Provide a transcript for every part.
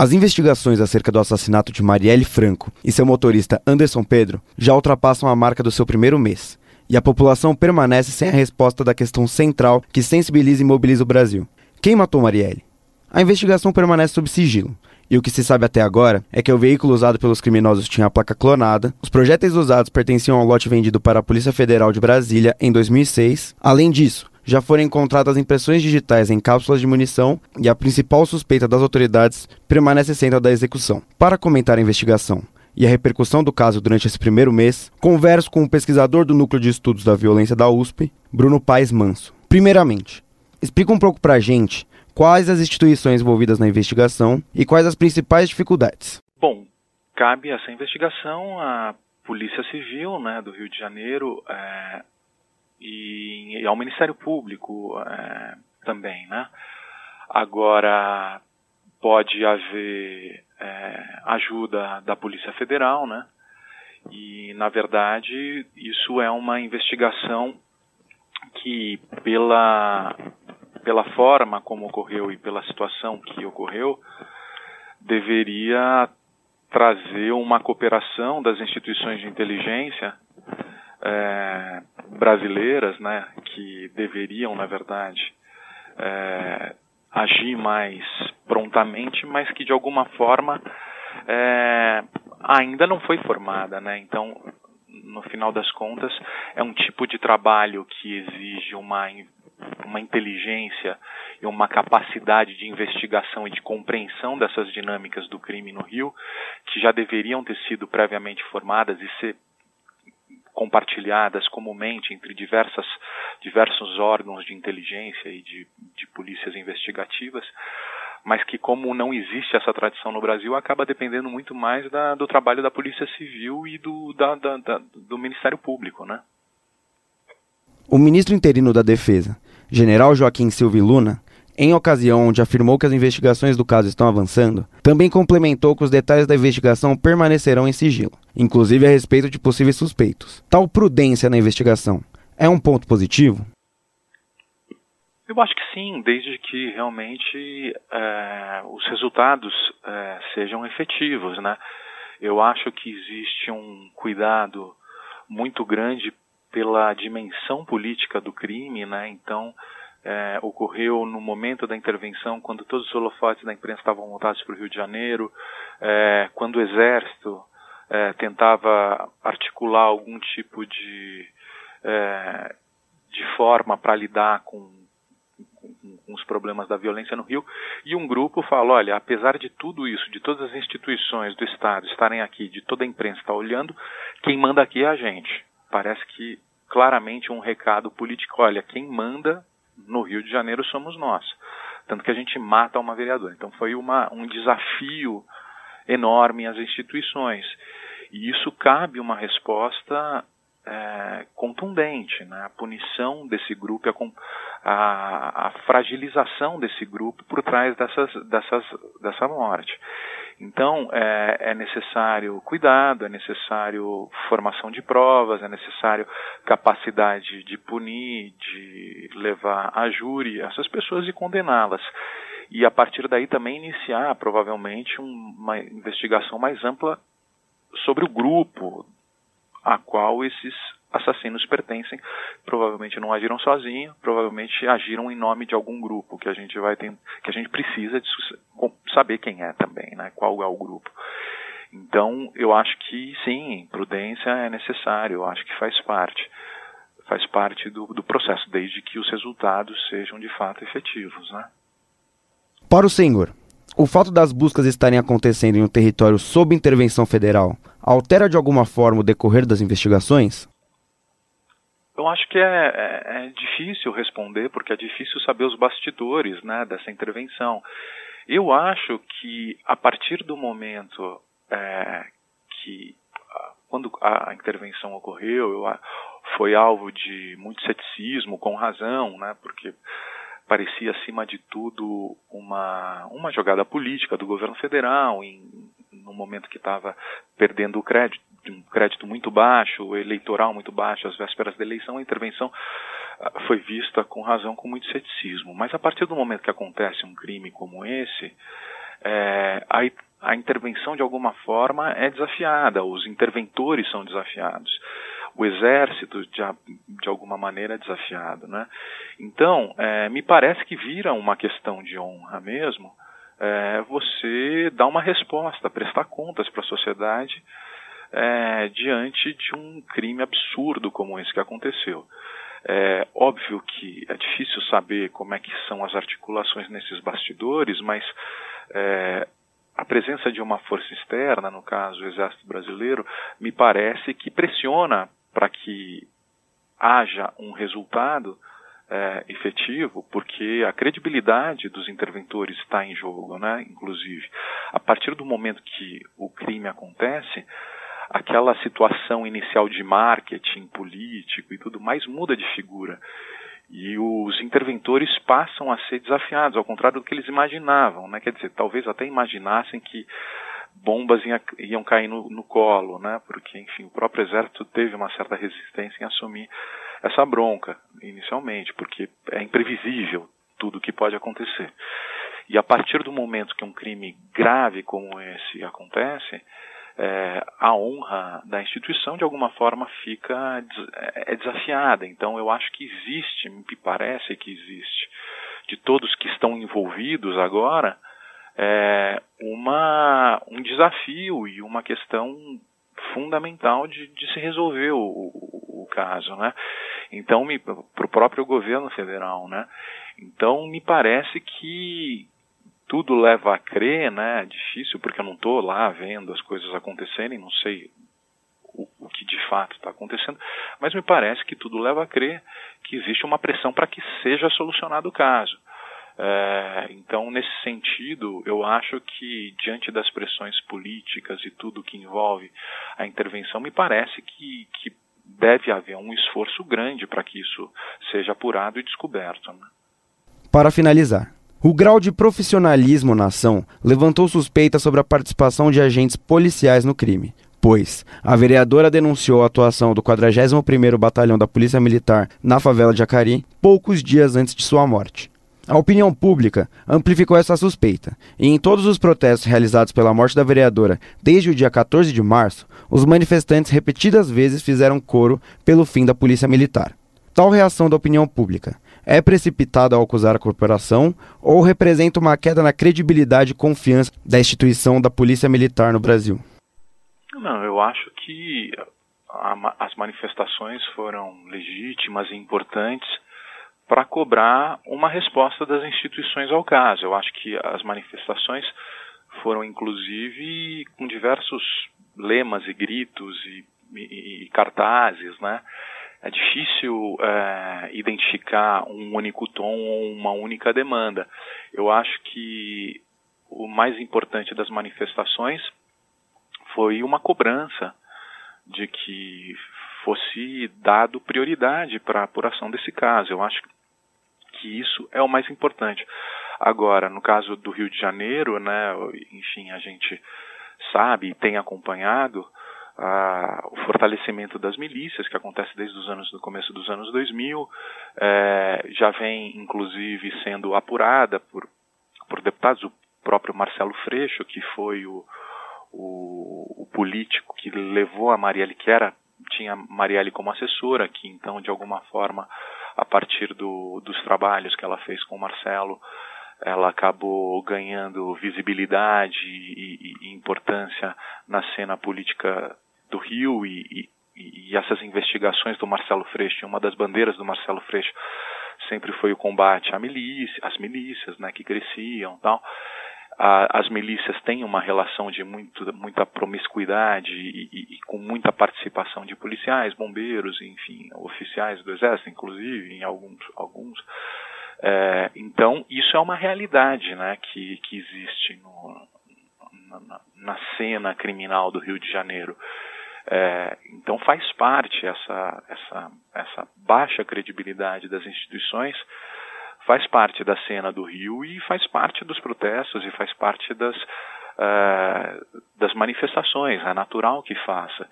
As investigações acerca do assassinato de Marielle Franco e seu motorista Anderson Pedro já ultrapassam a marca do seu primeiro mês. E a população permanece sem a resposta da questão central que sensibiliza e mobiliza o Brasil. Quem matou Marielle? A investigação permanece sob sigilo, e o que se sabe até agora é que o veículo usado pelos criminosos tinha a placa clonada, os projéteis usados pertenciam ao lote vendido para a Polícia Federal de Brasília em 2006. Além disso, já foram encontradas impressões digitais em cápsulas de munição e a principal suspeita das autoridades permanece sendo a da execução. Para comentar a investigação e a repercussão do caso durante esse primeiro mês, converso com o pesquisador do Núcleo de Estudos da Violência da USP, Bruno Paes Manso. Primeiramente, explica um pouco pra gente quais as instituições envolvidas na investigação e quais as principais dificuldades. Bom, cabe essa investigação à Polícia Civil né, do Rio de Janeiro, é, e, e ao Ministério Público é, também, né? Agora pode haver é, ajuda da Polícia Federal, né? E na verdade isso é uma investigação que pela pela forma como ocorreu e pela situação que ocorreu deveria trazer uma cooperação das instituições de inteligência é, brasileiras, né, que deveriam, na verdade, é, agir mais prontamente, mas que de alguma forma é, ainda não foi formada, né? Então, no final das contas, é um tipo de trabalho que exige uma uma inteligência e uma capacidade de investigação e de compreensão dessas dinâmicas do crime no Rio, que já deveriam ter sido previamente formadas e ser compartilhadas comumente entre diversas, diversos órgãos de inteligência e de, de polícias investigativas, mas que como não existe essa tradição no Brasil, acaba dependendo muito mais da, do trabalho da Polícia Civil e do, da, da, do Ministério Público, né? O ministro interino da Defesa, general Joaquim Silva Luna, em ocasião onde afirmou que as investigações do caso estão avançando, também complementou que os detalhes da investigação permanecerão em sigilo, inclusive a respeito de possíveis suspeitos. Tal prudência na investigação é um ponto positivo? Eu acho que sim, desde que realmente é, os resultados é, sejam efetivos, né? Eu acho que existe um cuidado muito grande pela dimensão política do crime, né? Então, é, ocorreu no momento da intervenção, quando todos os holofotes da imprensa estavam voltados para o Rio de Janeiro, é, quando o Exército é, tentava articular algum tipo de, é, de forma para lidar com, com, com, os problemas da violência no Rio, e um grupo fala, olha, apesar de tudo isso, de todas as instituições do Estado estarem aqui, de toda a imprensa estar olhando, quem manda aqui é a gente. Parece que claramente um recado político, olha, quem manda no Rio de Janeiro somos nós. Tanto que a gente mata uma vereadora. Então foi uma, um desafio enorme às instituições. E isso cabe uma resposta é, contundente, né? a punição desse grupo, a, a, a, fragilização desse grupo por trás dessas, dessas, dessa morte. Então, é, é, necessário cuidado, é necessário formação de provas, é necessário capacidade de punir, de levar a júri essas pessoas e condená-las. E a partir daí também iniciar, provavelmente, uma investigação mais ampla sobre o grupo a qual esses assassinos pertencem, provavelmente não agiram sozinhos, provavelmente agiram em nome de algum grupo que a gente vai ter, que a gente precisa de saber quem é também, né? Qual é o grupo. Então, eu acho que sim, prudência é necessário, eu acho que faz parte. Faz parte do, do processo, desde que os resultados sejam de fato efetivos, né? Para o senhor, o fato das buscas estarem acontecendo em um território sob intervenção federal altera de alguma forma o decorrer das investigações? Eu acho que é, é, é, difícil responder, porque é difícil saber os bastidores né, dessa intervenção. Eu acho que a partir do momento é, que, quando a intervenção ocorreu, eu, foi alvo de muito ceticismo, com razão, né, porque parecia, acima de tudo, uma, uma jogada política do governo federal, em, no momento que estava perdendo o crédito um crédito muito baixo, eleitoral muito baixo, às vésperas da eleição, a intervenção ah, foi vista com razão com muito ceticismo. Mas a partir do momento que acontece um crime como esse, é, a, a intervenção de alguma forma é desafiada, os interventores são desafiados o exército de, de alguma maneira é desafiado, né? Então, é, me parece que vira uma questão de honra mesmo, é, você dar uma resposta, prestar contas para a sociedade é, diante de um crime absurdo como esse que aconteceu. É óbvio que é difícil saber como é que são as articulações nesses bastidores, mas é, a presença de uma força externa, no caso o Exército Brasileiro, me parece que pressiona para que haja um resultado é, efetivo, porque a credibilidade dos interventores está em jogo, né? Inclusive, a partir do momento que o crime acontece, aquela situação inicial de marketing político e tudo mais muda de figura. E os interventores passam a ser desafiados, ao contrário do que eles imaginavam, né? Quer dizer, talvez até imaginassem que bombas iam cair no, no, colo, né? Porque, enfim, o próprio exército teve uma certa resistência em assumir essa bronca inicialmente, porque é imprevisível tudo o que pode acontecer. E a partir do momento que um crime grave como esse acontece, é, a honra da instituição de alguma forma fica é desafiada. Então eu acho que existe, me parece que existe, de todos que estão envolvidos agora, é, uma, um desafio e uma questão fundamental de, de se resolver o, o, o, caso, né? Então, para o próprio governo federal, né? Então, me parece que tudo leva a crer, né? É difícil porque eu não estou lá vendo as coisas acontecerem, não sei o, o que de fato está acontecendo, mas me parece que tudo leva a crer que existe uma pressão para que seja solucionado o caso. É, então, nesse sentido, eu acho que, diante das pressões políticas e tudo que envolve a intervenção, me parece que, que deve haver um esforço grande para que isso seja apurado e descoberto. Né? Para finalizar, o grau de profissionalismo na ação levantou suspeitas sobre a participação de agentes policiais no crime, pois a vereadora denunciou a atuação do 41º Batalhão da Polícia Militar na favela de Acari poucos dias antes de sua morte. A opinião pública amplificou essa suspeita, e em todos os protestos realizados pela morte da vereadora desde o dia 14 de março, os manifestantes repetidas vezes fizeram coro pelo fim da polícia militar. Tal reação da opinião pública é precipitada ao acusar a corporação ou representa uma queda na credibilidade e confiança da instituição da polícia militar no Brasil? Não, eu acho que as manifestações foram legítimas e importantes para cobrar uma resposta das instituições ao caso. Eu acho que as manifestações foram, inclusive, com diversos lemas e gritos e, e, e cartazes, né? É difícil é, identificar um único tom ou uma única demanda. Eu acho que o mais importante das manifestações foi uma cobrança de que fosse dado prioridade para a apuração desse caso. Eu acho que isso é o mais importante. Agora, no caso do Rio de Janeiro, né, enfim, a gente sabe e tem acompanhado ah, o fortalecimento das milícias, que acontece desde os anos, do começo dos anos 2000, é, já vem, inclusive, sendo apurada por, por deputados, o próprio Marcelo Freixo, que foi o, o, o político que levou a Marielle, que era, tinha Marielle como assessora, que então, de alguma forma, a partir do, dos trabalhos que ela fez com o Marcelo, ela acabou ganhando visibilidade e, e, e importância na cena política do Rio e, e, essas investigações do Marcelo Freixo, uma das bandeiras do Marcelo Freixo sempre foi o combate à milícia, às milícias, né, que cresciam, tal a, as milícias têm uma relação de muito, muita promiscuidade e, e, e, com muita participação de policiais, bombeiros, enfim, oficiais do exército, inclusive, em alguns. alguns. É, então, isso é uma realidade né, que, que existe no, na, na, cena criminal do Rio de Janeiro. É, então, faz parte essa, essa, essa baixa credibilidade das instituições faz parte da cena do Rio e faz parte dos protestos e faz parte das, uh, das manifestações, é natural que faça.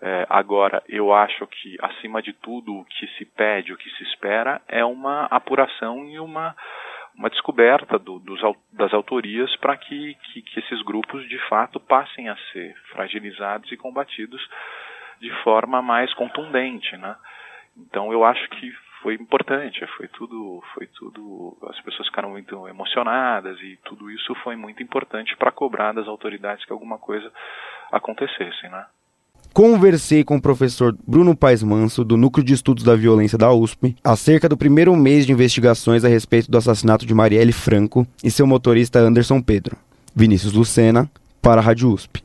Uh, agora, eu acho que, acima de tudo, o que se pede, o que se espera é uma apuração e uma, uma descoberta do, dos, das autorias para que, que, que esses grupos de fato passem a ser fragilizados e combatidos de forma mais contundente, né? Então eu acho que foi importante, foi tudo, foi tudo, as pessoas ficaram muito emocionadas e tudo isso foi muito importante para cobrar das autoridades que alguma coisa acontecesse, né? Conversei com o professor Bruno Paes Manso, do Núcleo de Estudos da Violência da USP, acerca do primeiro mês de investigações a respeito do assassinato de Marielle Franco e seu motorista Anderson Pedro. Vinícius Lucena, para a Rádio USP.